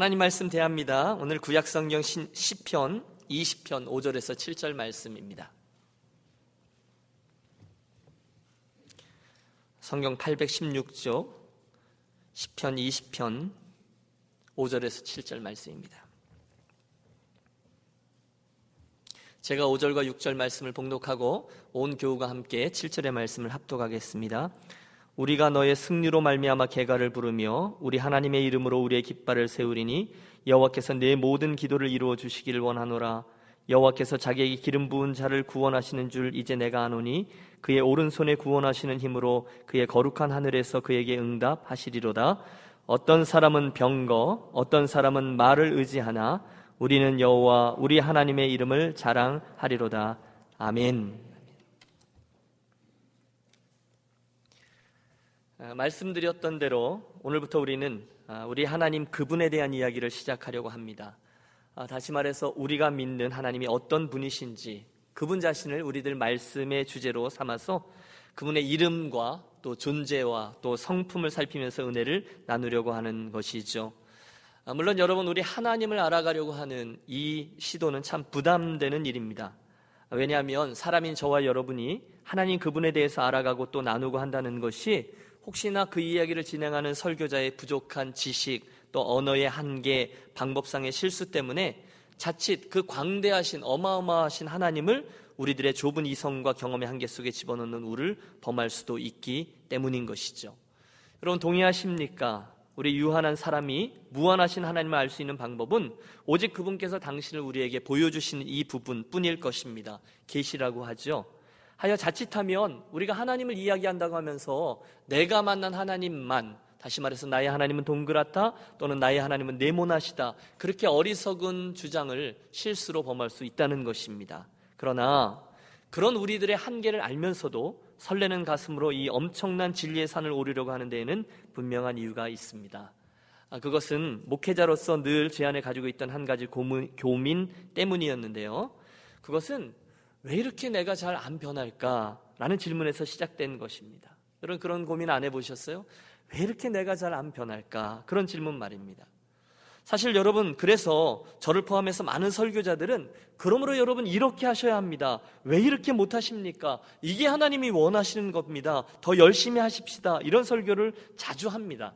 하나님 말씀 대합니다. 오늘 구약성경 10편 20편 5절에서 7절 말씀입니다. 성경 816조 10편 20편 5절에서 7절 말씀입니다. 제가 5절과 6절 말씀을 봉독하고 온 교우가 함께 7절의 말씀을 합독하겠습니다. 우리가 너의 승리로 말미암아 개가를 부르며 우리 하나님의 이름으로 우리의 깃발을 세우리니 여호와께서 내 모든 기도를 이루어 주시기를 원하노라. 여호와께서 자기에게 기름 부은 자를 구원하시는 줄 이제 내가 아노니 그의 오른손에 구원하시는 힘으로 그의 거룩한 하늘에서 그에게 응답하시리로다. 어떤 사람은 병거, 어떤 사람은 말을 의지하나 우리는 여호와 우리 하나님의 이름을 자랑하리로다. 아멘. 말씀드렸던 대로 오늘부터 우리는 아, 우리 하나님 그분에 대한 이야기를 시작하려고 합니다. 아, 다시 말해서 우리가 믿는 하나님이 어떤 분이신지 그분 자신을 우리들 말씀의 주제로 삼아서 그분의 이름과 또 존재와 또 성품을 살피면서 은혜를 나누려고 하는 것이죠. 아, 물론 여러분 우리 하나님을 알아가려고 하는 이 시도는 참 부담되는 일입니다. 왜냐하면 사람인 저와 여러분이 하나님 그분에 대해서 알아가고 또 나누고 한다는 것이 혹시나 그 이야기를 진행하는 설교자의 부족한 지식 또 언어의 한계, 방법상의 실수 때문에 자칫 그 광대하신 어마어마하신 하나님을 우리들의 좁은 이성과 경험의 한계 속에 집어넣는 우를 범할 수도 있기 때문인 것이죠. 여러분 동의하십니까? 우리 유한한 사람이 무한하신 하나님을 알 수 있는 방법은 오직 그분께서 당신을 우리에게 보여주시는 이 부분뿐일 것입니다. 계시라고 하죠. 하여 자칫하면 우리가 하나님을 이야기한다고 하면서 내가 만난 하나님만 다시 말해서 나의 하나님은 동그랗다 또는 나의 하나님은 네모나시다 그렇게 어리석은 주장을 실수로 범할 수 있다는 것입니다. 그러나 그런 우리들의 한계를 알면서도 설레는 가슴으로 이 엄청난 진리의 산을 오르려고 하는 데에는 분명한 이유가 있습니다. 아, 그것은 목회자로서 늘 제 안에 가지고 있던 한 가지 고민, 교민 때문이었는데요. 그것은 왜 이렇게 내가 잘 안 변할까? 라는 질문에서 시작된 것입니다. 여러분 그런 고민 안 해보셨어요? 왜 이렇게 내가 잘 안 변할까? 그런 질문 말입니다. 사실 여러분, 그래서 저를 포함해서 많은 설교자들은 그러므로 여러분 이렇게 하셔야 합니다. 왜 이렇게 못 하십니까? 이게 하나님이 원하시는 겁니다. 더 열심히 하십시다. 이런 설교를 자주 합니다.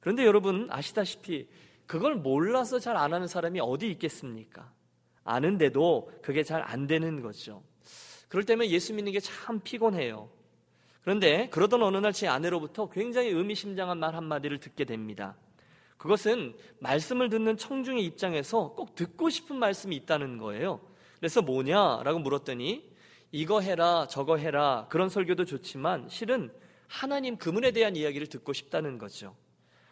그런데 여러분 아시다시피 그걸 몰라서 잘 안 하는 사람이 어디 있겠습니까? 아는데도 그게 잘 안 되는 거죠. 그럴 때면 예수 믿는 게 참 피곤해요. 그런데 그러던 어느 날 제 아내로부터 굉장히 의미심장한 말 한마디를 듣게 됩니다. 그것은 말씀을 듣는 청중의 입장에서 꼭 듣고 싶은 말씀이 있다는 거예요. 그래서 뭐냐라고 물었더니 이거 해라, 저거 해라 그런 설교도 좋지만 실은 하나님 그분에 대한 이야기를 듣고 싶다는 거죠.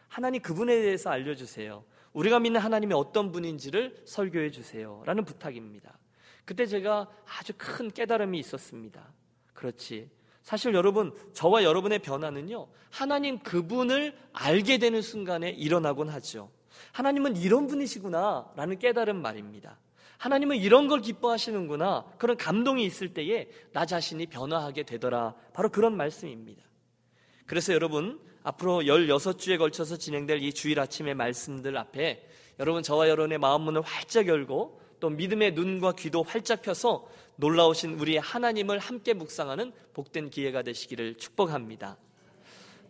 하나님 그분에 대해서 알려주세요. 우리가 믿는 하나님이 어떤 분인지를 설교해 주세요. 라는 부탁입니다. 그때 제가 아주 큰 깨달음이 있었습니다. 그렇지. 사실 여러분, 저와 여러분의 변화는요, 하나님 그분을 알게 되는 순간에 일어나곤 하죠. 하나님은 이런 분이시구나, 라는 깨달은 말입니다. 하나님은 이런 걸 기뻐하시는구나, 그런 감동이 있을 때에 나 자신이 변화하게 되더라. 바로 그런 말씀입니다. 그래서 여러분, 앞으로 16주에 걸쳐서 진행될 이 주일 아침의 말씀들 앞에 여러분 저와 여러분의 마음 문을 활짝 열고 또 믿음의 눈과 귀도 활짝 펴서 놀라우신 우리 하나님을 함께 묵상하는 복된 기회가 되시기를 축복합니다.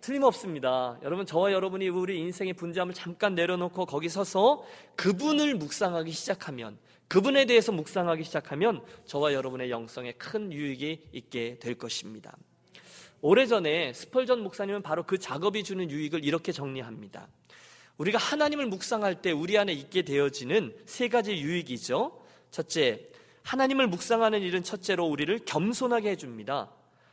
틀림없습니다. 여러분, 저와 여러분이 우리 인생의 분주함을 잠깐 내려놓고 거기 서서 그분을 묵상하기 시작하면, 그분에 대해서 묵상하기 시작하면 저와 여러분의 영성에 큰 유익이 있게 될 것입니다. 오래전에 스펄전 목사님은 바로 그 작업이 주는 유익을 이렇게 정리합니다. 우리가 하나님을 묵상할 때 우리 안에 있게 되어지는 세 가지 유익이죠. 첫째, 하나님을 묵상하는 일은 첫째로 우리를 겸손하게 해줍니다.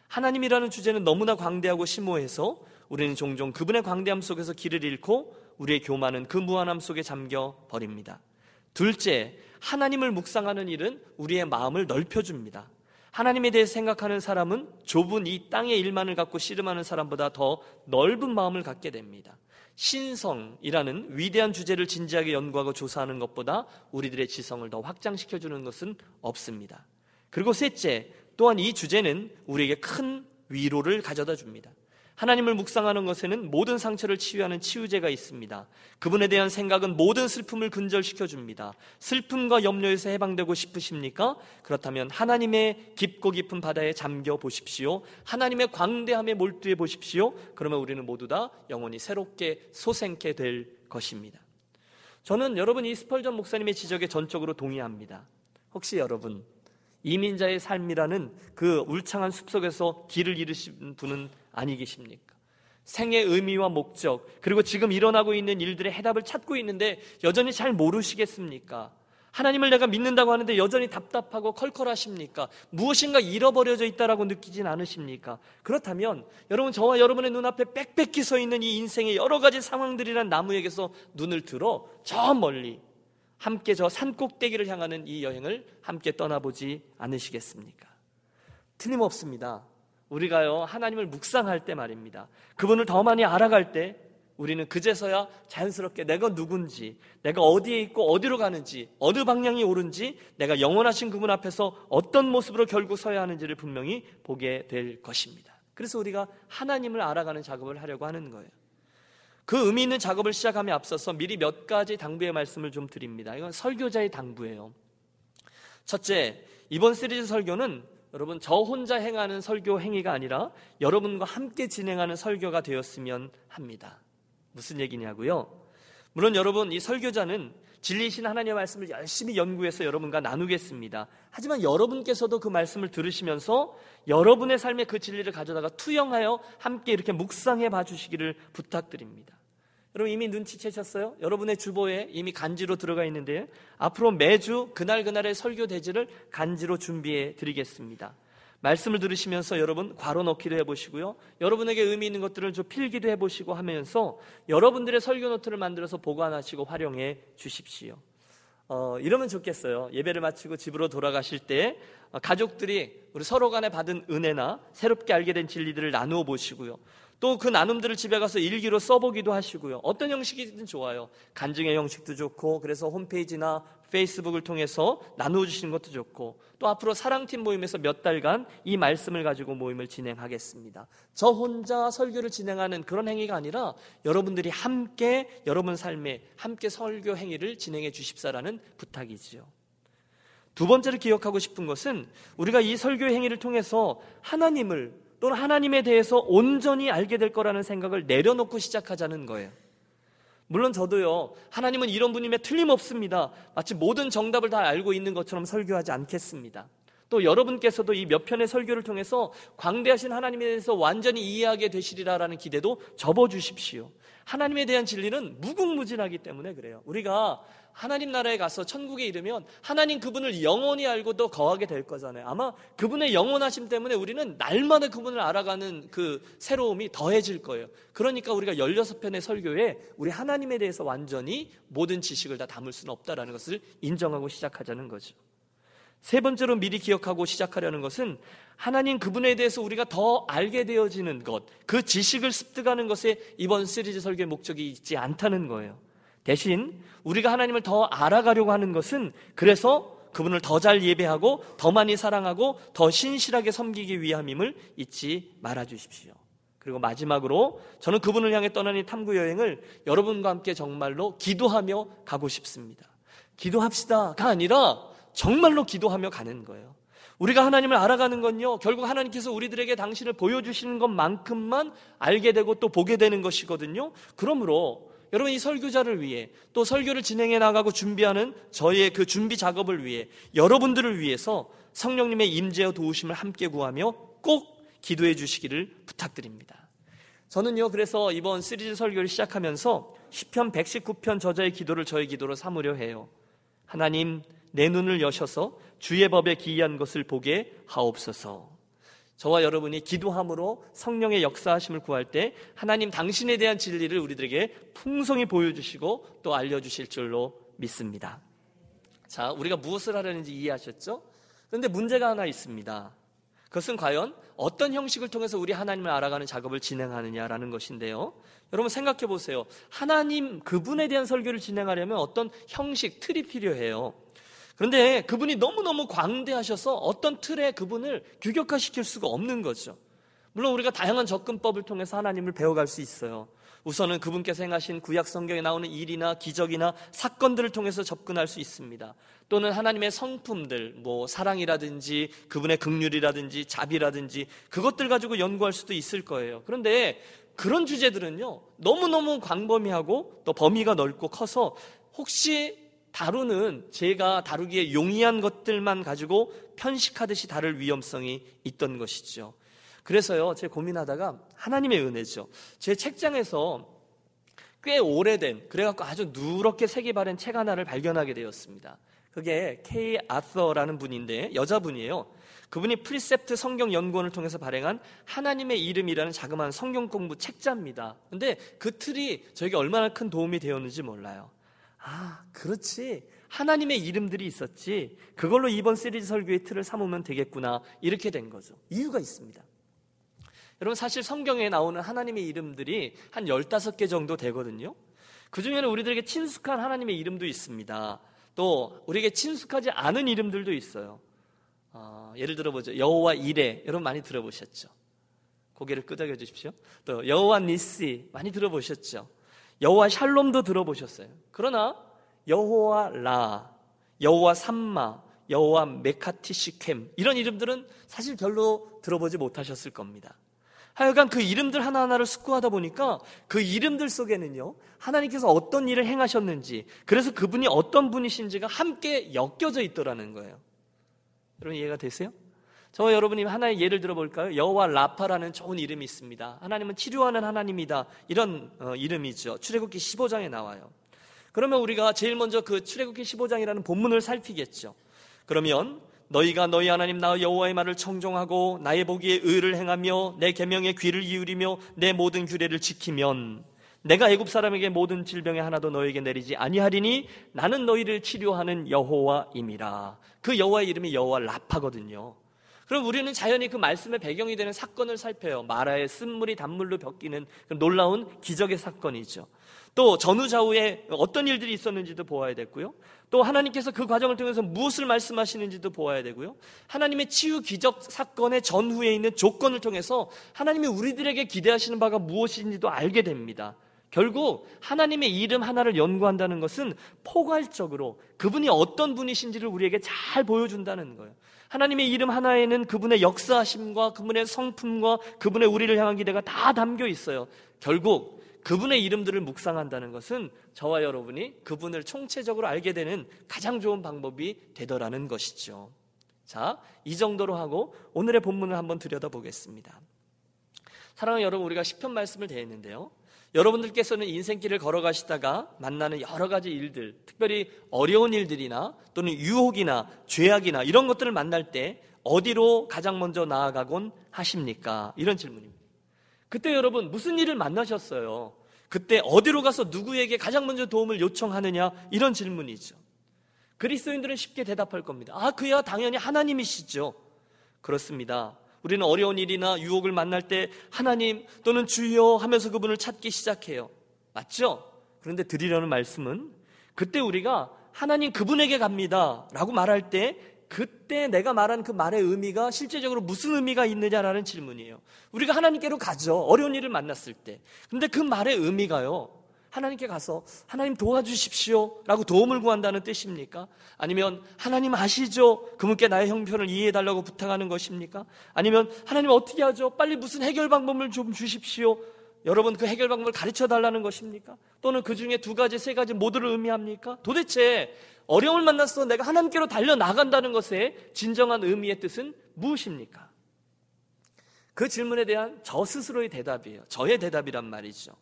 하나님이라는 주제는 너무나 광대하고 심오해서 우리는 종종 그분의 광대함 속에서 길을 잃고 우리의 교만은 그 무한함 속에 잠겨 버립니다. 둘째, 하나님을 묵상하는 일은 우리의 마음을 넓혀줍니다. 하나님에 대해 생각하는 사람은 좁은 이 땅의 일만을 갖고 씨름하는 사람보다 더 넓은 마음을 갖게 됩니다. 신성이라는 위대한 주제를 진지하게 연구하고 조사하는 것보다 우리들의 지성을 더 확장시켜주는 것은 없습니다. 그리고 셋째, 또한 이 주제는 우리에게 큰 위로를 가져다 줍니다. 하나님을 묵상하는 것에는 모든 상처를 치유하는 치유제가 있습니다. 그분에 대한 생각은 모든 슬픔을 근절시켜 줍니다. 슬픔과 염려에서 해방되고 싶으십니까? 그렇다면 하나님의 깊고 깊은 바다에 잠겨 보십시오. 하나님의 광대함에 몰두해 보십시오. 그러면 우리는 모두 다 영원히 새롭게 소생케 될 것입니다. 저는 여러분 이 스펄전 목사님의 지적에 전적으로 동의합니다. 혹시 여러분 이민자의 삶이라는 그 울창한 숲속에서 길을 잃으신 분은 아니 계십니까? 생의 의미와 목적, 그리고 지금 일어나고 있는 일들의 해답을 찾고 있는데 여전히 잘 모르시겠습니까? 하나님을 내가 믿는다고 하는데 여전히 답답하고 컬컬하십니까? 무엇인가 잃어버려져 있다라고 느끼진 않으십니까? 그렇다면 여러분 저와 여러분의 눈앞에 빽빽히 서 있는 이 인생의 여러 가지 상황들이란 나무에게서 눈을 들어 저 멀리 함께 저 산꼭대기를 향하는 이 여행을 함께 떠나보지 않으시겠습니까? 틀림없습니다. 우리가요, 하나님을 묵상할 때 말입니다. 그분을 더 많이 알아갈 때 우리는 그제서야 자연스럽게 내가 누군지, 내가 어디에 있고 어디로 가는지, 어느 방향이 옳은지, 내가 영원하신 그분 앞에서 어떤 모습으로 결국 서야 하는지를 분명히 보게 될 것입니다. 그래서 우리가 하나님을 알아가는 작업을 하려고 하는 거예요. 그 의미 있는 작업을 시작함에 앞서서 미리 몇 가지 당부의 말씀을 좀 드립니다. 이건 설교자의 당부예요. 첫째, 이번 시리즈 설교는 여러분 저 혼자 행하는 설교 행위가 아니라 여러분과 함께 진행하는 설교가 되었으면 합니다. 무슨 얘기냐고요? 물론 여러분 이 설교자는 진리신 하나님의 말씀을 열심히 연구해서 여러분과 나누겠습니다. 하지만 여러분께서도 그 말씀을 들으시면서 여러분의 삶의 그 진리를 가져다가 투영하여 함께 이렇게 묵상해 봐 주시기를 부탁드립니다. 여러분 이미 눈치채셨어요? 여러분의 주보에 이미 간지로 들어가 있는데 앞으로 매주 그날 그날의 설교 대지를 간지로 준비해 드리겠습니다. 말씀을 들으시면서 여러분 괄호 넣기도 해보시고요. 여러분에게 의미 있는 것들을 좀 필기도 해보시고 하면서 여러분들의 설교 노트를 만들어서 보관하시고 활용해 주십시오. 어, 이러면 좋겠어요. 예배를 마치고 집으로 돌아가실 때 어, 가족들이 우리 서로 간에 받은 은혜나 새롭게 알게 된 진리들을 나누어 보시고요. 또 그 나눔들을 집에 가서 일기로 써보기도 하시고요. 어떤 형식이든 좋아요. 간증의 형식도 좋고, 그래서 홈페이지나 페이스북을 통해서 나누어 주시는 것도 좋고, 또 앞으로 사랑팀 모임에서 몇 달간 이 말씀을 가지고 모임을 진행하겠습니다. 저 혼자 설교를 진행하는 그런 행위가 아니라 여러분들이 함께 여러분 삶에 함께 설교 행위를 진행해 주십사라는 부탁이지요. 두 번째로 기억하고 싶은 것은 우리가 이 설교 행위를 통해서 하나님을 또는 하나님에 대해서 온전히 알게 될 거라는 생각을 내려놓고 시작하자는 거예요. 물론 저도요, 하나님은 이런 분임에 틀림없습니다. 마치 모든 정답을 다 알고 있는 것처럼 설교하지 않겠습니다. 또 여러분께서도 이 몇 편의 설교를 통해서 광대하신 하나님에 대해서 완전히 이해하게 되시리라라는 기대도 접어주십시오. 하나님에 대한 진리는 무궁무진하기 때문에 그래요. 우리가 하나님 나라에 가서 천국에 이르면 하나님 그분을 영원히 알고도 거하게 될 거잖아요. 아마 그분의 영원하심 때문에 우리는 날마다 그분을 알아가는 그 새로움이 더해질 거예요. 그러니까 우리가 16편의 설교에 우리 하나님에 대해서 완전히 모든 지식을 다 담을 수는 없다라는 것을 인정하고 시작하자는 거죠. 세 번째로 미리 기억하고 시작하려는 것은 하나님 그분에 대해서 우리가 더 알게 되어지는 것, 그 지식을 습득하는 것에 이번 시리즈 설교의 목적이 있지 않다는 거예요. 대신 우리가 하나님을 더 알아가려고 하는 것은 그래서 그분을 더 잘 예배하고 더 많이 사랑하고 더 신실하게 섬기기 위함임을 잊지 말아 주십시오. 그리고 마지막으로 저는 그분을 향해 떠나는 탐구 여행을 여러분과 함께 정말로 기도하며 가고 싶습니다. 기도합시다가 아니라 정말로 기도하며 가는 거예요. 우리가 하나님을 알아가는 건요, 결국 하나님께서 우리들에게 당신을 보여주시는 것만큼만 알게 되고 또 보게 되는 것이거든요. 그러므로 여러분 이 설교자를 위해 또 설교를 진행해 나가고 준비하는 저희의 그 준비 작업을 위해 여러분들을 위해서 성령님의 임재와 도우심을 함께 구하며 꼭 기도해 주시기를 부탁드립니다. 저는요 그래서 이번 시리즈 설교를 시작하면서 10편 119편 저자의 기도를 저의 기도로 삼으려 해요. 하나님 내 눈을 여셔서 주의 법에 기이한 것을 보게 하옵소서. 저와 여러분이 기도함으로 성령의 역사하심을 구할 때 하나님 당신에 대한 진리를 우리들에게 풍성히 보여주시고 또 알려주실 줄로 믿습니다. 자, 우리가 무엇을 하려는지 이해하셨죠? 그런데 문제가 하나 있습니다. 그것은 과연 어떤 형식을 통해서 우리 하나님을 알아가는 작업을 진행하느냐라는 것인데요. 여러분 생각해 보세요. 하나님 그분에 대한 설교를 진행하려면 어떤 형식, 틀이 필요해요. 그런데 그분이 너무너무 광대하셔서 어떤 틀에 그분을 규격화시킬 수가 없는 거죠. 물론 우리가 다양한 접근법을 통해서 하나님을 배워갈 수 있어요. 우선은 그분께서 행하신 구약 성경에 나오는 일이나 기적이나 사건들을 통해서 접근할 수 있습니다. 또는 하나님의 성품들, 뭐 사랑이라든지 그분의 극률이라든지 자비라든지 그것들 가지고 연구할 수도 있을 거예요. 그런데 그런 주제들은요, 너무너무 광범위하고 또 범위가 넓고 커서 혹시 다루는 제가 다루기에 용이한 것들만 가지고 편식하듯이 다룰 위험성이 있던 것이죠. 그래서요, 제가 고민하다가 하나님의 은혜죠. 제 책장에서 꽤 오래된, 그래갖고 아주 누렇게 색이 바랜 책 하나를 발견하게 되었습니다. 그게 케이 아서라는 분인데, 여자분이에요. 그분이 프리셉트 성경 연구원을 통해서 발행한 하나님의 이름이라는 자그마한 성경 공부 책자입니다. 근데 그 틀이 저에게 얼마나 큰 도움이 되었는지 몰라요. 아, 그렇지. 하나님의 이름들이 있었지. 그걸로 이번 시리즈 설교의 틀을 삼으면 되겠구나. 이렇게 된 거죠. 이유가 있습니다. 여러분, 사실 성경에 나오는 하나님의 이름들이 한 15개 정도 되거든요. 그 중에는 우리들에게 친숙한 하나님의 이름도 있습니다. 또, 우리에게 친숙하지 않은 이름들도 있어요. 어, 예를 들어보죠. 여호와 이레. 여러분 많이 들어보셨죠? 고개를 끄덕여 주십시오. 또, 여호와 니시. 많이 들어보셨죠? 여호와 샬롬도 들어보셨어요. 그러나 여호와 라, 여호와 삼마, 여호와 메카티시켐 이런 이름들은 사실 별로 들어보지 못하셨을 겁니다. 하여간 그 이름들 하나하나를 숙고하다 보니까 그 이름들 속에는요, 하나님께서 어떤 일을 행하셨는지, 그래서 그분이 어떤 분이신지가 함께 엮여져 있더라는 거예요. 여러분 이해가 되세요? 저 여러분이 하나의 예를 들어볼까요? 여호와 라파라는 좋은 이름이 있습니다. 하나님은 치료하는 하나님이다. 이런 어, 이름이죠. 출애굽기 15장에 나와요. 그러면 우리가 제일 먼저 그 출애굽기 15장이라는 본문을 살피겠죠. 그러면 너희가 너희 하나님 나 여호와의 말을 청종하고 나의 보기에 의를 행하며 내 계명에 귀를 기울이며 내 모든 규례를 지키면 내가 애굽 사람에게 모든 질병에 하나도 너에게 내리지 아니하리니 나는 너희를 치료하는 여호와임이라. 그 여호와의 이름이 여호와 라파거든요. 그럼 우리는 자연히 그 말씀의 배경이 되는 사건을 살펴요. 마라의 쓴물이 단물로 벽기는 그 놀라운 기적의 사건이죠. 또 전후좌우에 어떤 일들이 있었는지도 보아야 됐고요. 또 하나님께서 그 과정을 통해서 무엇을 말씀하시는지도 보아야 되고요. 하나님의 치유 기적 사건의 전후에 있는 조건을 통해서 하나님이 우리들에게 기대하시는 바가 무엇인지도 알게 됩니다. 결국 하나님의 이름 하나를 연구한다는 것은 포괄적으로 그분이 어떤 분이신지를 우리에게 잘 보여준다는 거예요. 하나님의 이름 하나에는 그분의 역사하심과 그분의 성품과 그분의 우리를 향한 기대가 다 담겨 있어요. 결국 그분의 이름들을 묵상한다는 것은 저와 여러분이 그분을 총체적으로 알게 되는 가장 좋은 방법이 되더라는 것이죠. 자, 이 정도로 하고 오늘의 본문을 한번 들여다보겠습니다. 사랑하는 여러분, 우리가 시편 말씀을 대했는데요. 여러분들께서는 인생길을 걸어가시다가 만나는 여러 가지 일들, 특별히 어려운 일들이나 또는 유혹이나 죄악이나 이런 것들을 만날 때 어디로 가장 먼저 나아가곤 하십니까? 이런 질문입니다. 그때 여러분 무슨 일을 만나셨어요? 그때 어디로 가서 누구에게 가장 먼저 도움을 요청하느냐? 이런 질문이죠. 그리스도인들은 쉽게 대답할 겁니다. 아, 그야 당연히 하나님이시죠. 그렇습니다. 우리는 어려운 일이나 유혹을 만날 때 하나님 또는 주여 하면서 그분을 찾기 시작해요. 맞죠? 그런데 드리려는 말씀은 그때 우리가 하나님 그분에게 갑니다. 라고 말할 때 그때 내가 말한 그 말의 의미가 실제적으로 무슨 의미가 있느냐라는 질문이에요. 우리가 하나님께로 가죠. 어려운 일을 만났을 때. 근데 그 말의 의미가요. 하나님께 가서 하나님 도와주십시오 라고 도움을 구한다는 뜻입니까? 아니면 하나님 아시죠? 그분께 나의 형편을 이해해 달라고 부탁하는 것입니까? 아니면 하나님 어떻게 하죠? 빨리 무슨 해결 방법을 좀 주십시오. 여러분 그 해결 방법을 가르쳐 달라는 것입니까? 또는 그 중에 두 가지, 세 가지 모두를 의미합니까? 도대체 어려움을 만났어 내가 하나님께로 달려 나간다는 것의 진정한 의미의 뜻은 무엇입니까? 그 질문에 대한 저 스스로의 대답이에요. 저의 대답이란 말이죠.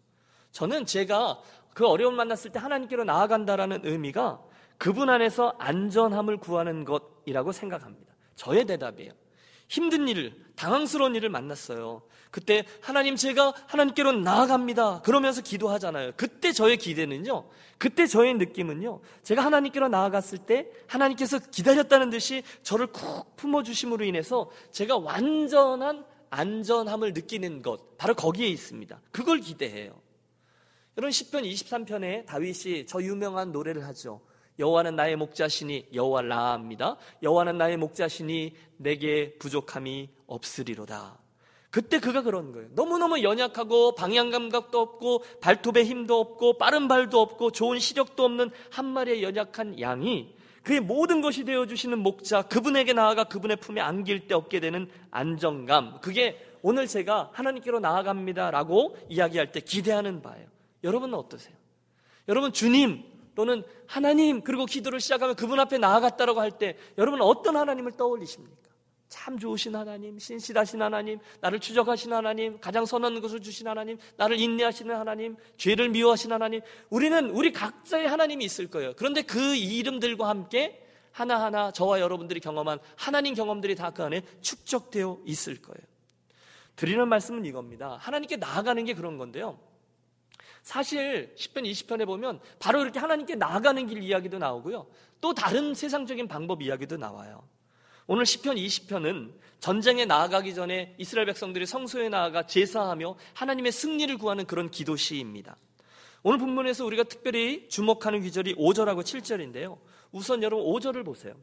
저는 제가 그 어려움을 만났을 때 하나님께로 나아간다라는 의미가 그분 안에서 안전함을 구하는 것이라고 생각합니다. 저의 대답이에요. 힘든 일, 당황스러운 일을 만났어요. 그때 하나님 제가 하나님께로 나아갑니다. 그러면서 기도하잖아요. 그때 저의 기대는요. 그때 저의 느낌은요. 제가 하나님께로 나아갔을 때 하나님께서 기다렸다는 듯이 저를 쿡 품어 주심으로 인해서 제가 완전한 안전함을 느끼는 것 바로 거기에 있습니다. 그걸 기대해요. 여러분 10편 23편에 다윗이 저 유명한 노래를 하죠. 여호와는 나의 목자시니 여호와 라입니다. 여호와는 나의 목자시니 내게 부족함이 없으리로다. 그때 그가 그런 거예요. 너무너무 연약하고 방향 감각도 없고 발톱에 힘도 없고 빠른 발도 없고 좋은 시력도 없는 한 마리의 연약한 양이 그의 모든 것이 되어 주시는 목자 그분에게 나아가 그분의 품에 안길 때 얻게 되는 안정감. 그게 오늘 제가 하나님께로 나아갑니다라고 이야기할 때 기대하는 바예요. 여러분은 어떠세요? 여러분 주님 또는 하나님 그리고 기도를 시작하면 그분 앞에 나아갔다라고 할 때 여러분은 어떤 하나님을 떠올리십니까? 참 좋으신 하나님, 신실하신 하나님, 나를 추적하신 하나님, 가장 선한 것을 주신 하나님, 나를 인내하시는 하나님, 죄를 미워하신 하나님. 우리는 우리 각자의 하나님이 있을 거예요. 그런데 그 이름들과 함께 하나하나 저와 여러분들이 경험한 하나님 경험들이 다 그 안에 축적되어 있을 거예요. 드리는 말씀은 이겁니다. 하나님께 나아가는 게 그런 건데요. 사실 10편, 20편에 보면 바로 이렇게 하나님께 나아가는 길 이야기도 나오고요. 또 다른 세상적인 방법 이야기도 나와요. 오늘 10편 20편은 전쟁에 나아가기 전에 이스라엘 백성들이 성소에 나아가 제사하며 하나님의 승리를 구하는 그런 기도 시입니다. 오늘 본문에서 우리가 특별히 주목하는 귀절이 5절하고 7절인데요. 우선 여러분 5절을 보세요.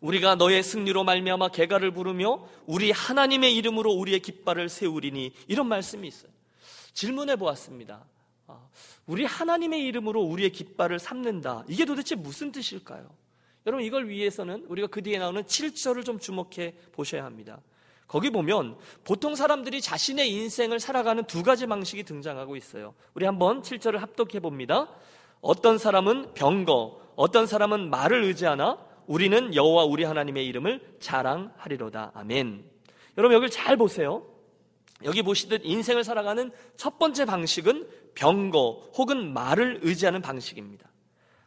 우리가 너의 승리로 말미암아 개가를 부르며 우리 하나님의 이름으로 우리의 깃발을 세우리니 이런 말씀이 있어요. 질문해 보았습니다. 아, 우리 하나님의 이름으로 우리의 깃발을 삼는다. 이게 도대체 무슨 뜻일까요? 여러분 이걸 위해서는 우리가 그 뒤에 나오는 7절을 좀 주목해 보셔야 합니다. 거기 보면 보통 사람들이 자신의 인생을 살아가는 두 가지 방식이 등장하고 있어요. 우리 한번 7절을 합독해 봅니다. 어떤 사람은 병거, 어떤 사람은 말을 의지하나 우리는 여호와 우리 하나님의 이름을 자랑하리로다. 아멘. 여러분 여기를 잘 보세요. 여기 보시듯 인생을 살아가는 첫 번째 방식은 병거 혹은 말을 의지하는 방식입니다.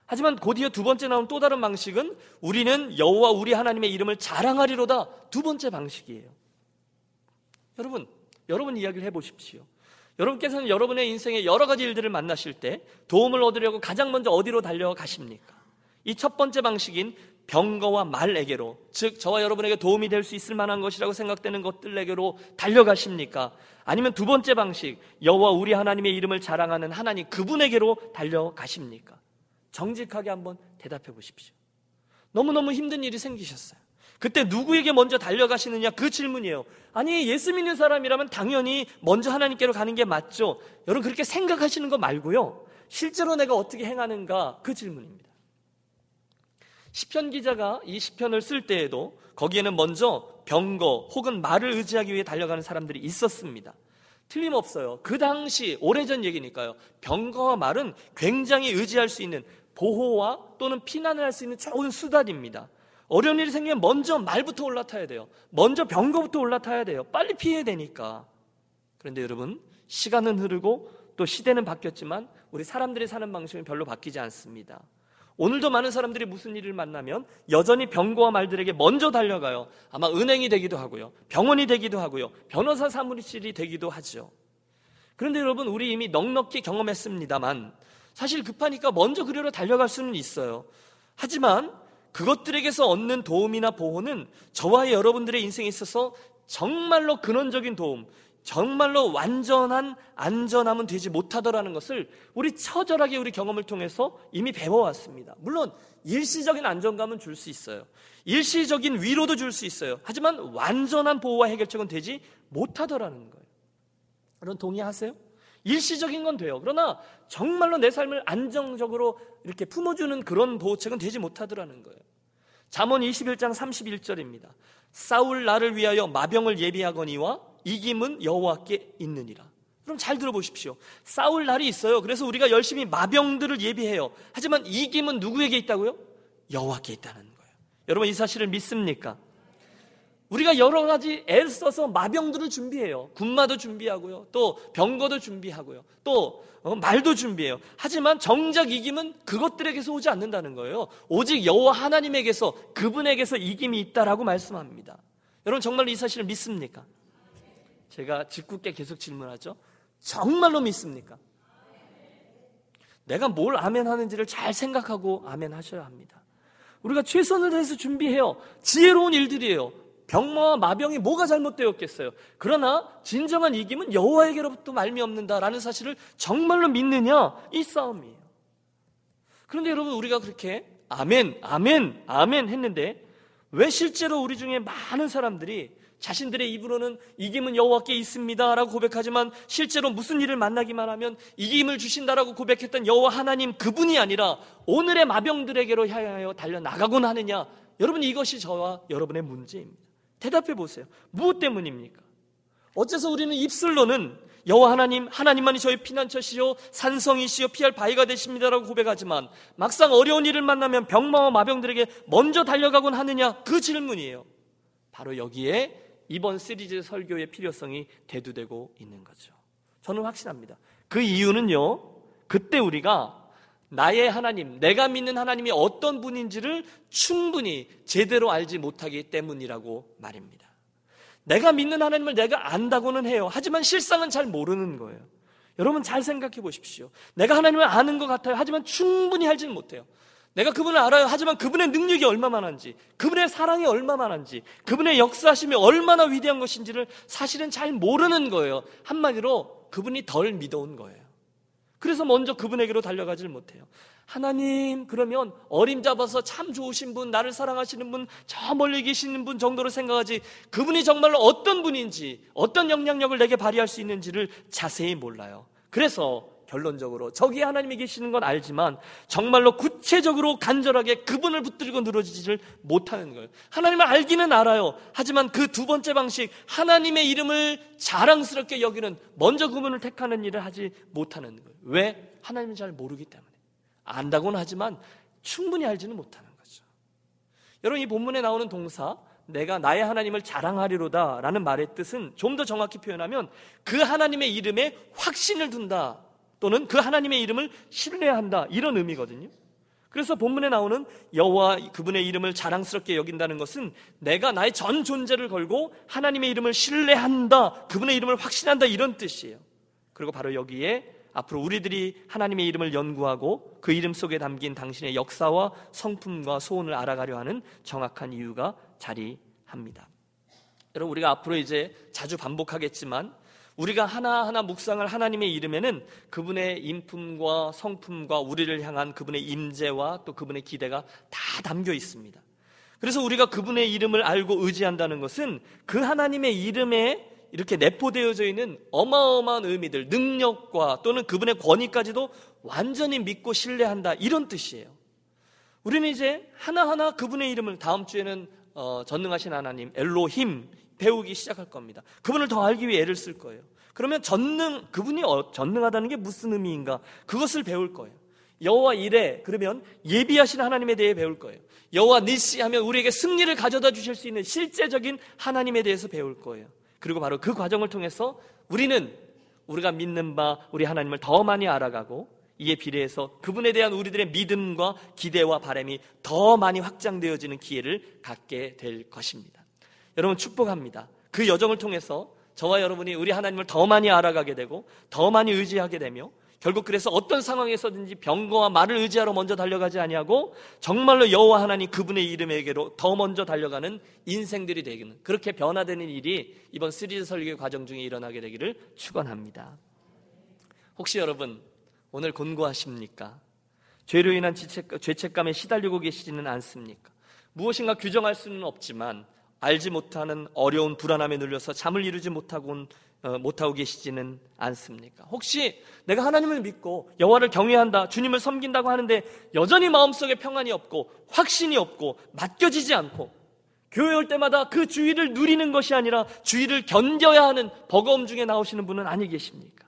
하지만 곧이어 두 번째 나온 또 다른 방식은 우리는 여호와 우리 하나님의 이름을 자랑하리로다 두 번째 방식이에요. 여러분, 여러분 이야기를 해보십시오. 여러분께서는 여러분의 인생에 여러 가지 일들을 만나실 때 도움을 얻으려고 가장 먼저 어디로 달려가십니까? 이 첫 번째 방식인 병거와 말에게로, 즉 저와 여러분에게 도움이 될 수 있을 만한 것이라고 생각되는 것들에게로 달려가십니까? 아니면 두 번째 방식, 여호와 우리 하나님의 이름을 자랑하는 하나님 그분에게로 달려가십니까? 정직하게 한번 대답해 보십시오. 너무너무 힘든 일이 생기셨어요. 그때 누구에게 먼저 달려가시느냐 그 질문이에요. 아니 예수 믿는 사람이라면 당연히 먼저 하나님께로 가는 게 맞죠. 여러분 그렇게 생각하시는 거 말고요. 실제로 내가 어떻게 행하는가 그 질문입니다. 시편 기자가 이 시편을 쓸 때에도 거기에는 먼저 병거 혹은 말을 의지하기 위해 달려가는 사람들이 있었습니다. 틀림없어요. 그 당시 오래전 얘기니까요. 병거와 말은 굉장히 의지할 수 있는 보호와 또는 피난을 할 수 있는 좋은 수단입니다. 어려운 일이 생기면 먼저 말부터 올라타야 돼요. 먼저 병거부터 올라타야 돼요. 빨리 피해야 되니까. 그런데 여러분, 시간은 흐르고 또 시대는 바뀌었지만 우리 사람들이 사는 방식은 별로 바뀌지 않습니다. 오늘도 많은 사람들이 무슨 일을 만나면 여전히 병고와 말들에게 먼저 달려가요. 아마 은행이 되기도 하고요. 병원이 되기도 하고요. 변호사 사무실이 되기도 하죠. 그런데 여러분, 우리 이미 넉넉히 경험했습니다만 사실 급하니까 먼저 그리로 달려갈 수는 있어요. 하지만 그것들에게서 얻는 도움이나 보호는 저와 여러분들의 인생에 있어서 정말로 근원적인 도움, 정말로 완전한 안전함은 되지 못하더라는 것을 우리 처절하게 우리 경험을 통해서 이미 배워왔습니다. 물론 일시적인 안정감은 줄 수 있어요. 일시적인 위로도 줄 수 있어요. 하지만 완전한 보호와 해결책은 되지 못하더라는 거예요. 여러분 동의하세요? 일시적인 건 돼요. 그러나 정말로 내 삶을 안정적으로 이렇게 품어주는 그런 보호책은 되지 못하더라는 거예요. 잠언 21장 31절입니다. 싸울 나를 위하여 마병을 예비하거니와 이김은 여호와께 있느니라. 그럼 잘 들어보십시오. 싸울 날이 있어요. 그래서 우리가 열심히 마병들을 예비해요. 하지만 이김은 누구에게 있다고요? 여호와께 있다는 거예요. 여러분 이 사실을 믿습니까? 우리가 여러 가지 애를 써서 마병들을 준비해요. 군마도 준비하고요. 또 병거도 준비하고요. 또 어, 말도 준비해요. 하지만 정작 이김은 그것들에게서 오지 않는다는 거예요. 오직 여호와 하나님에게서 그분에게서 이김이 있다라고 말씀합니다. 여러분 정말 이 사실을 믿습니까? 제가 짓궂게 계속 질문하죠. 정말로 믿습니까? 내가 뭘 아멘 하는지를 잘 생각하고 아멘 하셔야 합니다. 우리가 최선을 다해서 준비해요. 지혜로운 일들이에요. 병마와 마병이 뭐가 잘못되었겠어요? 그러나 진정한 이김은 여호와에게로부터 말미 없는다라는 사실을 정말로 믿느냐 이 싸움이에요. 그런데 여러분 우리가 그렇게 아멘, 아멘, 아멘 했는데 왜 실제로 우리 중에 많은 사람들이 자신들의 입으로는 이김은 여호와께 있습니다라고 고백하지만 실제로 무슨 일을 만나기만 하면 이김을 주신다라고 고백했던 여호와 하나님 그분이 아니라 오늘의 마병들에게로 향하여 달려 나가곤 하느냐? 여러분 이것이 저와 여러분의 문제입니다. 대답해 보세요. 무엇 때문입니까? 어째서 우리는 입술로는 여호와 하나님 하나님만이 저희 피난처시요 산성이시요 피할 바위가 되십니다라고 고백하지만 막상 어려운 일을 만나면 병마와 마병들에게 먼저 달려가곤 하느냐 그 질문이에요. 바로 여기에 이번 시리즈 설교의 필요성이 대두되고 있는 거죠. 저는 확신합니다. 그 이유는요. 그때 우리가 나의 하나님, 내가 믿는 하나님이 어떤 분인지를 충분히 제대로 알지 못하기 때문이라고 말입니다. 내가 믿는 하나님을 내가 안다고는 해요. 하지만 실상은 잘 모르는 거예요. 여러분 잘 생각해 보십시오. 내가 하나님을 아는 것 같아요. 하지만 충분히 알지는 못해요. 내가 그분을 알아요. 하지만 그분의 능력이 얼마만한지, 그분의 사랑이 얼마만한지, 그분의 역사하심이 얼마나 위대한 것인지를 사실은 잘 모르는 거예요. 한마디로 그분이 덜 믿어온 거예요. 그래서 먼저 그분에게로 달려가질 못해요. 하나님, 그러면 어림잡아서 참 좋으신 분, 나를 사랑하시는 분, 저 멀리 계시는 분 정도로 생각하지, 그분이 정말로 어떤 분인지, 어떤 영향력을 내게 발휘할 수 있는지를 자세히 몰라요. 그래서 결론적으로 저기 하나님이 계시는 건 알지만 정말로 구체적으로 간절하게 그분을 붙들고 늘어지지를 못하는 거예요. 하나님을 알기는 알아요. 하지만 그 두 번째 방식 하나님의 이름을 자랑스럽게 여기는 먼저 그분을 택하는 일을 하지 못하는 거예요. 왜? 하나님을 잘 모르기 때문에. 안다고는 하지만 충분히 알지는 못하는 거죠. 여러분 이 본문에 나오는 동사 내가 나의 하나님을 자랑하리로다 라는 말의 뜻은 좀 더 정확히 표현하면 그 하나님의 이름에 확신을 둔다 또는 그 하나님의 이름을 신뢰한다 이런 의미거든요. 그래서 본문에 나오는 여호와 그분의 이름을 자랑스럽게 여긴다는 것은 내가 나의 전 존재를 걸고 하나님의 이름을 신뢰한다, 그분의 이름을 확신한다 이런 뜻이에요. 그리고 바로 여기에 앞으로 우리들이 하나님의 이름을 연구하고 그 이름 속에 담긴 당신의 역사와 성품과 소원을 알아가려 하는 정확한 이유가 자리합니다. 여러분 우리가 앞으로 이제 자주 반복하겠지만 우리가 하나하나 묵상을 하나님의 이름에는 그분의 인품과 성품과 우리를 향한 그분의 임재와 또 그분의 기대가 다 담겨 있습니다. 그래서 우리가 그분의 이름을 알고 의지한다는 것은 그 하나님의 이름에 이렇게 내포되어져 있는 어마어마한 의미들, 능력과 또는 그분의 권위까지도 완전히 믿고 신뢰한다. 이런 뜻이에요. 우리는 이제 하나하나 그분의 이름을 다음 주에는 어, 전능하신 하나님, 엘로힘 배우기 시작할 겁니다. 그분을 더 알기 위해 애를 쓸 거예요. 그러면 전능, 그분이 어, 전능하다는 게 무슨 의미인가? 그것을 배울 거예요. 여호와 이래 그러면 예비하신 하나님에 대해 배울 거예요. 여호와 니시 하면 우리에게 승리를 가져다 주실 수 있는 실제적인 하나님에 대해서 배울 거예요. 그리고 바로 그 과정을 통해서 우리는 우리가 믿는 바 우리 하나님을 더 많이 알아가고 이에 비례해서 그분에 대한 우리들의 믿음과 기대와 바람이 더 많이 확장되어지는 기회를 갖게 될 것입니다. 여러분 축복합니다. 그 여정을 통해서 저와 여러분이 우리 하나님을 더 많이 알아가게 되고 더 많이 의지하게 되며 결국 그래서 어떤 상황에서든지 병거와 말을 의지하러 먼저 달려가지 아니하고 정말로 여호와 하나님 그분의 이름에게로 더 먼저 달려가는 인생들이 되기는 그렇게 변화되는 일이 이번 시리즈 설교 과정 중에 일어나게 되기를 축원합니다. 혹시 여러분 오늘 곤고하십니까? 죄로 인한 죄책감에 시달리고 계시지는 않습니까? 무엇인가 규정할 수는 없지만 알지 못하는 어려운 불안함에 눌려서 잠을 이루지 못하고 어, 못하고 계시지는 않습니까? 혹시 내가 하나님을 믿고 여호와를 경외한다, 주님을 섬긴다고 하는데 여전히 마음속에 평안이 없고 확신이 없고 맡겨지지 않고 교회 올 때마다 그 주의를 누리는 것이 아니라 주의를 견뎌야 하는 버거움 중에 나오시는 분은 아니 계십니까?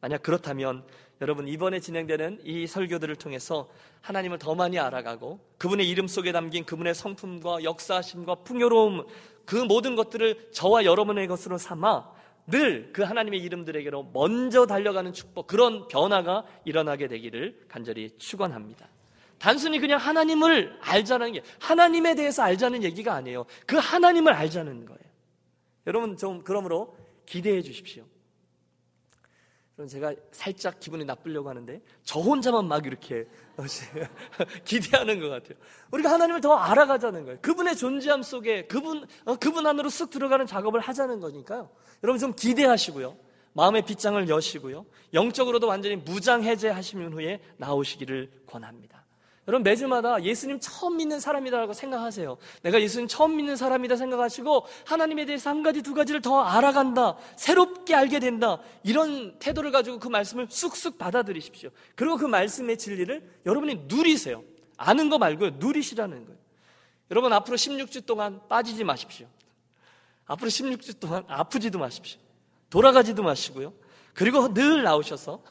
만약 그렇다면 여러분 이번에 진행되는 이 설교들을 통해서 하나님을 더 많이 알아가고 그분의 이름 속에 담긴 그분의 성품과 역사심과 풍요로움 그 모든 것들을 저와 여러분의 것으로 삼아 늘 그 하나님의 이름들에게로 먼저 달려가는 축복 그런 변화가 일어나게 되기를 간절히 축원합니다. 단순히 그냥 하나님을 알자는 게 하나님에 대해서 알자는 얘기가 아니에요. 그 하나님을 알자는 거예요. 여러분 좀 그러므로 기대해 주십시오. 그럼 제가 살짝 기분이 나쁘려고 하는데 저 혼자만 막 이렇게 기대하는 것 같아요. 우리가 하나님을 더 알아가자는 거예요. 그분의 존재함 속에 그분 어, 그분 안으로 쓱 들어가는 작업을 하자는 거니까요. 여러분 좀 기대하시고요. 마음의 빗장을 여시고요. 영적으로도 완전히 무장 해제하시면 후에 나오시기를 권합니다. 여러분 매주마다 예수님 처음 믿는 사람이다라고 생각하세요. 내가 예수님 처음 믿는 사람이다 생각하시고 하나님에 대해서 한 가지 두 가지를 더 알아간다. 새롭게 알게 된다. 이런 태도를 가지고 그 말씀을 쑥쑥 받아들이십시오. 그리고 그 말씀의 진리를 여러분이 누리세요. 아는 거 말고요. 누리시라는 거예요. 여러분 앞으로 16주 동안 빠지지 마십시오. 앞으로 16주 동안 아프지도 마십시오. 돌아가지도 마시고요. 그리고 늘 나오셔서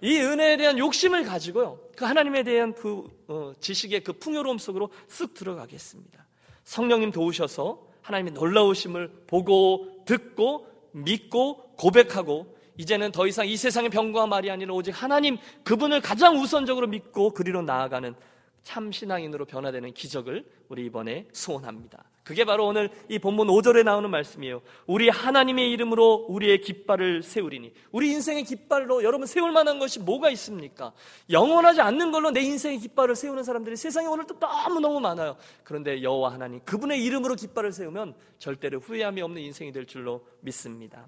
이 은혜에 대한 욕심을 가지고요. 그 하나님에 대한 그 어, 지식의 그 풍요로움 속으로 쓱 들어가겠습니다. 성령님 도우셔서 하나님의 놀라우심을 보고 듣고 믿고 고백하고 이제는 더 이상 이 세상의 병과 말이 아니라 오직 하나님 그분을 가장 우선적으로 믿고 그리로 나아가는 참 신앙인으로 변화되는 기적을 우리 이번에 소원합니다. 그게 바로 오늘 이 본문 5절에 나오는 말씀이에요. 우리 하나님의 이름으로 우리의 깃발을 세우리니. 우리 인생의 깃발로 여러분 세울 만한 것이 뭐가 있습니까? 영원하지 않는 걸로 내 인생의 깃발을 세우는 사람들이 세상에 오늘도 너무너무 많아요. 그런데 여호와 하나님 그분의 이름으로 깃발을 세우면 절대로 후회함이 없는 인생이 될 줄로 믿습니다.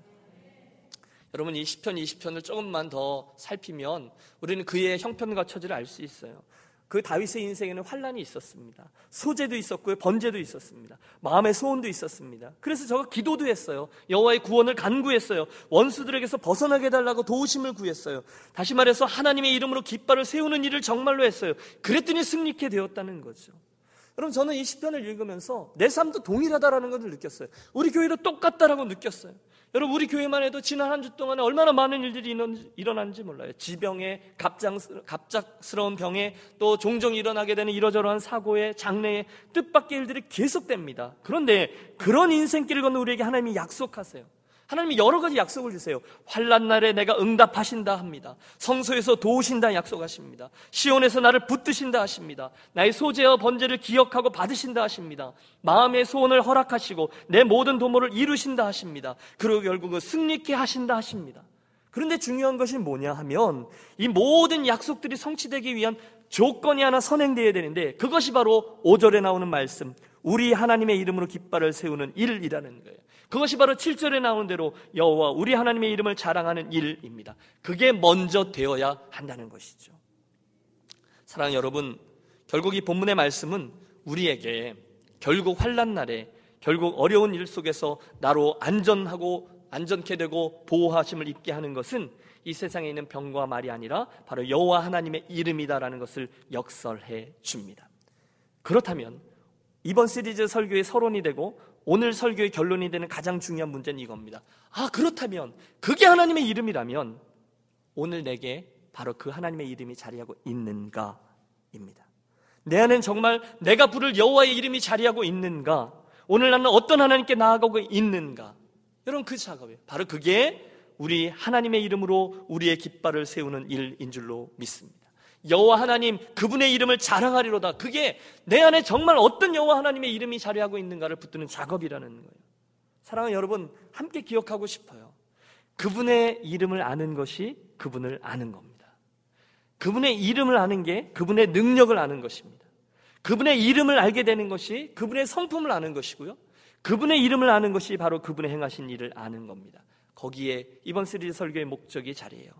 여러분 이 시편 20편을 조금만 더 살피면 우리는 그의 형편과 처지를 알 수 있어요. 그 다윗의 인생에는 환란이 있었습니다. 소재도 있었고요, 번제도 있었습니다. 마음의 소원도 있었습니다. 그래서 저가 기도도 했어요. 여호와의 구원을 간구했어요. 원수들에게서 벗어나게 해달라고 도우심을 구했어요. 다시 말해서 하나님의 이름으로 깃발을 세우는 일을 정말로 했어요. 그랬더니 승리케 되었다는 거죠. 여러분 저는 이 시편을 읽으면서 내 삶도 동일하다라는 것을 느꼈어요. 우리 교회도 똑같다라고 느꼈어요. 여러분 우리 교회만 해도 지난 한 주 동안에 얼마나 많은 일들이 일어난지 몰라요. 지병에 갑작스러운 병에 또 종종 일어나게 되는 이러저러한 사고에 장래에 뜻밖의 일들이 계속됩니다. 그런데 그런 인생길을 걷는 우리에게 하나님이 약속하세요. 하나님이 여러 가지 약속을 주세요. 환란 날에 내가 응답하신다 합니다. 성소에서 도우신다 약속하십니다. 시온에서 나를 붙드신다 하십니다. 나의 소재와 번제를 기억하고 받으신다 하십니다. 마음의 소원을 허락하시고 내 모든 도모를 이루신다 하십니다. 그리고 결국은 승리케 하신다 하십니다. 그런데 중요한 것이 뭐냐 하면 이 모든 약속들이 성취되기 위한 조건이 하나 선행되어야 되는데 그것이 바로 5절에 나오는 말씀 우리 하나님의 이름으로 깃발을 세우는 일이라는 거예요. 그것이 바로 7절에 나오는 대로 여호와 우리 하나님의 이름을 자랑하는 일입니다. 그게 먼저 되어야 한다는 것이죠. 사랑하는 여러분, 결국 이 본문의 말씀은 우리에게 결국 환란 날에 결국 어려운 일 속에서 나로 안전하고 안전케 되고 보호하심을 입게 하는 것은 이 세상에 있는 병과 말이 아니라 바로 여호와 하나님의 이름이다라는 것을 역설해 줍니다. 그렇다면 이번 시리즈 설교의 서론이 되고 오늘 설교의 결론이 되는 가장 중요한 문제는 이겁니다. 아, 그렇다면 그게 하나님의 이름이라면 오늘 내게 바로 그 하나님의 이름이 자리하고 있는가입니다. 내 안엔 정말 내가 부를 여호와의 이름이 자리하고 있는가? 오늘 나는 어떤 하나님께 나아가고 있는가? 여러분 그 작업이에요. 바로 그게 우리 하나님의 이름으로 우리의 깃발을 세우는 일인 줄로 믿습니다. 여호와 하나님 그분의 이름을 자랑하리로다. 그게 내 안에 정말 어떤 여호와 하나님의 이름이 자리하고 있는가를 붙드는 작업이라는 거예요. 사랑하는 여러분 함께 기억하고 싶어요. 그분의 이름을 아는 것이 그분을 아는 겁니다. 그분의 이름을 아는 게 그분의 능력을 아는 것입니다. 그분의 이름을 알게 되는 것이 그분의 성품을 아는 것이고요. 그분의 이름을 아는 것이 바로 그분의 행하신 일을 아는 겁니다. 거기에 이번 시리즈 설교의 목적이 자리해요.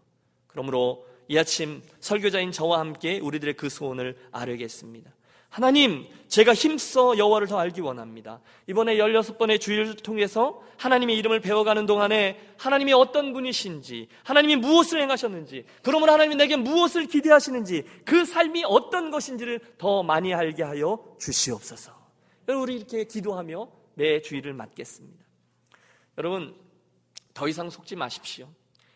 그러므로 이 아침 설교자인 저와 함께 우리들의 그 소원을 아뢰겠습니다. 하나님, 제가 힘써 여호와를 더 알기 원합니다. 이번에 16번의 주일을 통해서 하나님의 이름을 배워가는 동안에 하나님이 어떤 분이신지, 하나님이 무엇을 행하셨는지, 그러므로 하나님이 내게 무엇을 기대하시는지, 그 삶이 어떤 것인지를 더 많이 알게 하여 주시옵소서. 여러분, 우리 이렇게 기도하며 매 주일을 맞겠습니다. 여러분, 더 이상 속지 마십시오.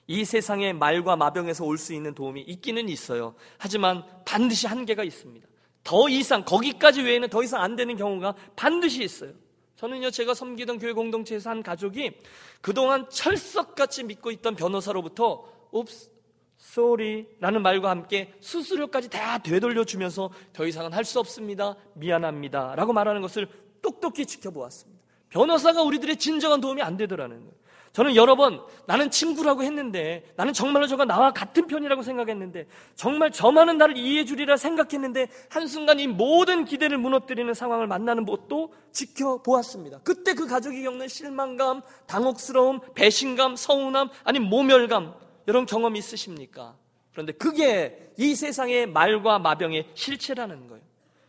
이 세상의 말과 마병에서 올 수 있는 도움이 있기는 있어요. 하지만 반드시 한계가 있습니다. 더 이상 거기까지 외에는 더 이상 안 되는 경우가 반드시 있어요. 저는요 제가 섬기던 교회 공동체에서 한 가족이 그동안 철석같이 믿고 있던 변호사로부터 옵스 쏘리라는 말과 함께 수수료까지 다 되돌려 주면서 더 이상은 할 수 없습니다. 미안합니다라고 말하는 것을 똑똑히 지켜보았습니다. 변호사가 우리들의 진정한 도움이 안 되더라는 거예요. 저는 여러 번 나는 친구라고 했는데 나는 정말로 저가 나와 같은 편이라고 생각했는데 정말 저만은 나를 이해해 주리라 생각했는데 한순간 이 모든 기대를 무너뜨리는 상황을 만나는 것도 지켜보았습니다. 그때 그 가족이 겪는 실망감, 당혹스러움, 배신감, 서운함, 아니 모멸감 여러분 경험 있으십니까? 그런데 그게 이 세상의 말과 마병의 실체라는 거예요.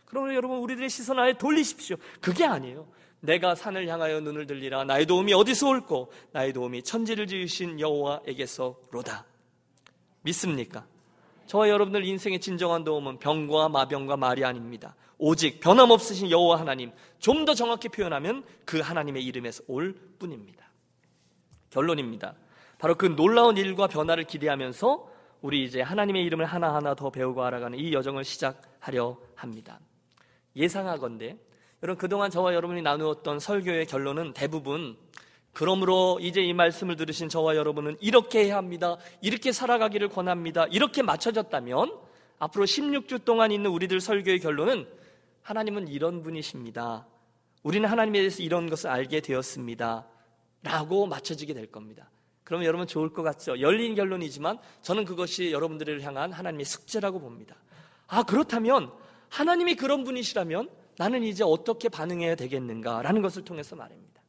그러면 여러분 우리들의 시선 아예 돌리십시오. 그게 아니에요. 내가 산을 향하여 눈을 들리라 나의 도움이 어디서 올고 나의 도움이 천지를 지으신 여호와에게서로다. 믿습니까? 저와 여러분들 인생의 진정한 도움은 병과 마병과 말이 아닙니다. 오직 변함없으신 여호와 하나님, 좀 더 정확히 표현하면 그 하나님의 이름에서 올 뿐입니다. 결론입니다. 바로 그 놀라운 일과 변화를 기대하면서 우리 이제 하나님의 이름을 하나하나 더 배우고 알아가는 이 여정을 시작하려 합니다. 예상하건대 여러분 그동안 저와 여러분이 나누었던 설교의 결론은 대부분 그러므로 이제 이 말씀을 들으신 저와 여러분은 이렇게 해야 합니다. 이렇게 살아가기를 권합니다. 이렇게 맞춰졌다면 앞으로 16주 동안 있는 우리들 설교의 결론은 하나님은 이런 분이십니다. 우리는 하나님에 대해서 이런 것을 알게 되었습니다. 라고 맞춰지게 될 겁니다. 그러면 여러분 좋을 것 같죠? 열린 결론이지만 저는 그것이 여러분들을 향한 하나님의 숙제라고 봅니다. 아, 그렇다면 하나님이 그런 분이시라면 나는 이제 어떻게 반응해야 되겠는가라는 것을 통해서 말입니다.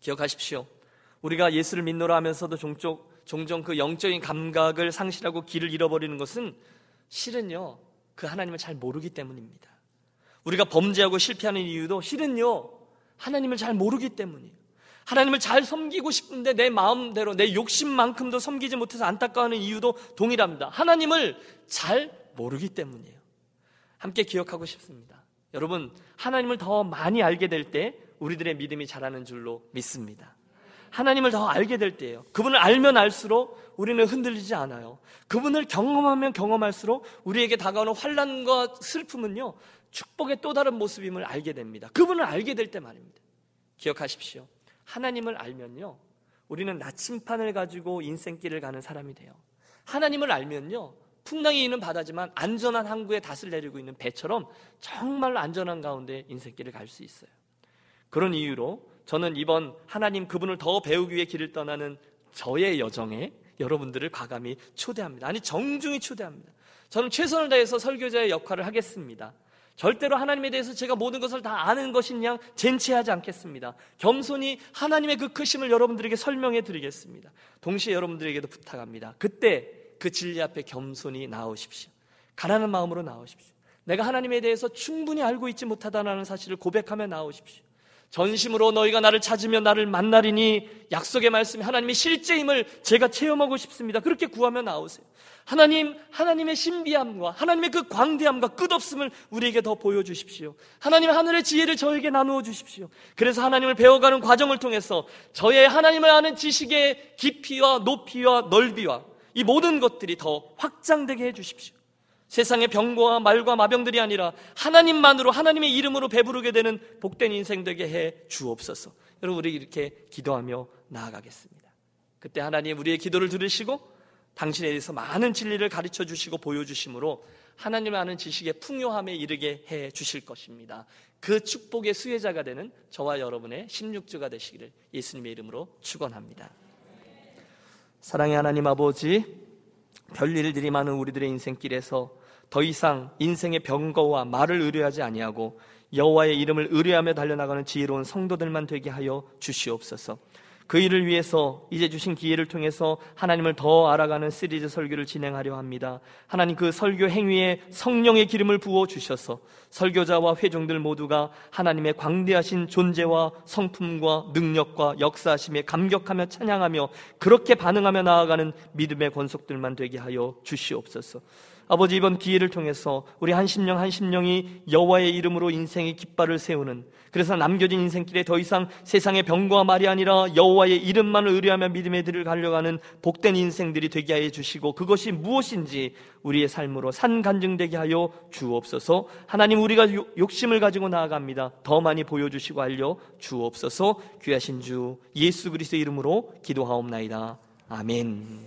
기억하십시오. 우리가 예수를 믿노라 하면서도 종종, 종종 그 영적인 감각을 상실하고 길을 잃어버리는 것은 실은요, 그 하나님을 잘 모르기 때문입니다. 우리가 범죄하고 실패하는 이유도 실은요, 하나님을 잘 모르기 때문이에요. 하나님을 잘 섬기고 싶은데 내 마음대로 내 욕심만큼도 섬기지 못해서 안타까워하는 이유도 동일합니다. 하나님을 잘 모르기 때문이에요. 함께 기억하고 싶습니다. 여러분, 하나님을 더 많이 알게 될 때 우리들의 믿음이 자라는 줄로 믿습니다. 하나님을 더 알게 될 때예요. 그분을 알면 알수록 우리는 흔들리지 않아요. 그분을 경험하면 경험할수록 우리에게 다가오는 환란과 슬픔은요 축복의 또 다른 모습임을 알게 됩니다. 그분을 알게 될 때 말입니다. 기억하십시오. 하나님을 알면요 우리는 나침판을 가지고 인생길을 가는 사람이 돼요. 하나님을 알면요 풍랑이 있는 바다지만 안전한 항구에 닷을 내리고 있는 배처럼 정말 안전한 가운데 인생길을 갈 수 있어요. 그런 이유로 저는 이번 하나님 그분을 더 배우기 위해 길을 떠나는 저의 여정에 여러분들을 과감히 초대합니다. 아니, 정중히 초대합니다. 저는 최선을 다해서 설교자의 역할을 하겠습니다. 절대로 하나님에 대해서 제가 모든 것을 다 아는 것인 양 젠치하지 않겠습니다. 겸손히 하나님의 그 크심을 여러분들에게 설명해 드리겠습니다. 동시에 여러분들에게도 부탁합니다. 그때 그 진리 앞에 겸손히 나오십시오. 가난한 마음으로 나오십시오. 내가 하나님에 대해서 충분히 알고 있지 못하다는 사실을 고백하며 나오십시오. 전심으로 너희가 나를 찾으며 나를 만나리니 약속의 말씀이 하나님의 실제임을 제가 체험하고 싶습니다. 그렇게 구하며 나오세요. 하나님, 하나님의 신비함과 하나님의 그 광대함과 끝없음을 우리에게 더 보여주십시오. 하나님 하늘의 지혜를 저에게 나누어 주십시오. 그래서 하나님을 배워가는 과정을 통해서 저의 하나님을 아는 지식의 깊이와 높이와 넓이와 이 모든 것들이 더 확장되게 해 주십시오. 세상의 병과 말과 마병들이 아니라 하나님만으로 하나님의 이름으로 배부르게 되는 복된 인생 되게 해 주옵소서. 여러분 우리 이렇게 기도하며 나아가겠습니다. 그때 하나님 우리의 기도를 들으시고 당신에 대해서 많은 진리를 가르쳐 주시고 보여 주심으로 하나님을 아는 지식의 풍요함에 이르게 해 주실 것입니다. 그 축복의 수혜자가 되는 저와 여러분의 16주가 되시기를 예수님의 이름으로 축원합니다. 사랑의 하나님 아버지 별일들이 많은 우리들의 인생길에서 더 이상 인생의 병거와 말을 의뢰하지 아니하고 여호와의 이름을 의뢰하며 달려나가는 지혜로운 성도들만 되게 하여 주시옵소서. 그 일을 위해서 이제 주신 기회를 통해서 하나님을 더 알아가는 시리즈 설교를 진행하려 합니다. 하나님 그 설교 행위에 성령의 기름을 부어 주셔서 설교자와 회중들 모두가 하나님의 광대하신 존재와 성품과 능력과 역사하심에 감격하며 찬양하며 그렇게 반응하며 나아가는 믿음의 권속들만 되게 하여 주시옵소서. 아버지 이번 기회를 통해서 우리 한 심령 한 심령이 여호와의 이름으로 인생의 깃발을 세우는 그래서 남겨진 인생길에 더 이상 세상의 병과 말이 아니라 여호와의 이름만을 의뢰하며 믿음의 들을 가려가는 복된 인생들이 되게 하여 주시고 그것이 무엇인지 우리의 삶으로 산 간증되게 하여 주옵소서. 하나님 우리가 욕심을 가지고 나아갑니다. 더 많이 보여주시고 알려 주옵소서. 귀하신 주 예수 그리스도의 이름으로 기도하옵나이다. 아멘.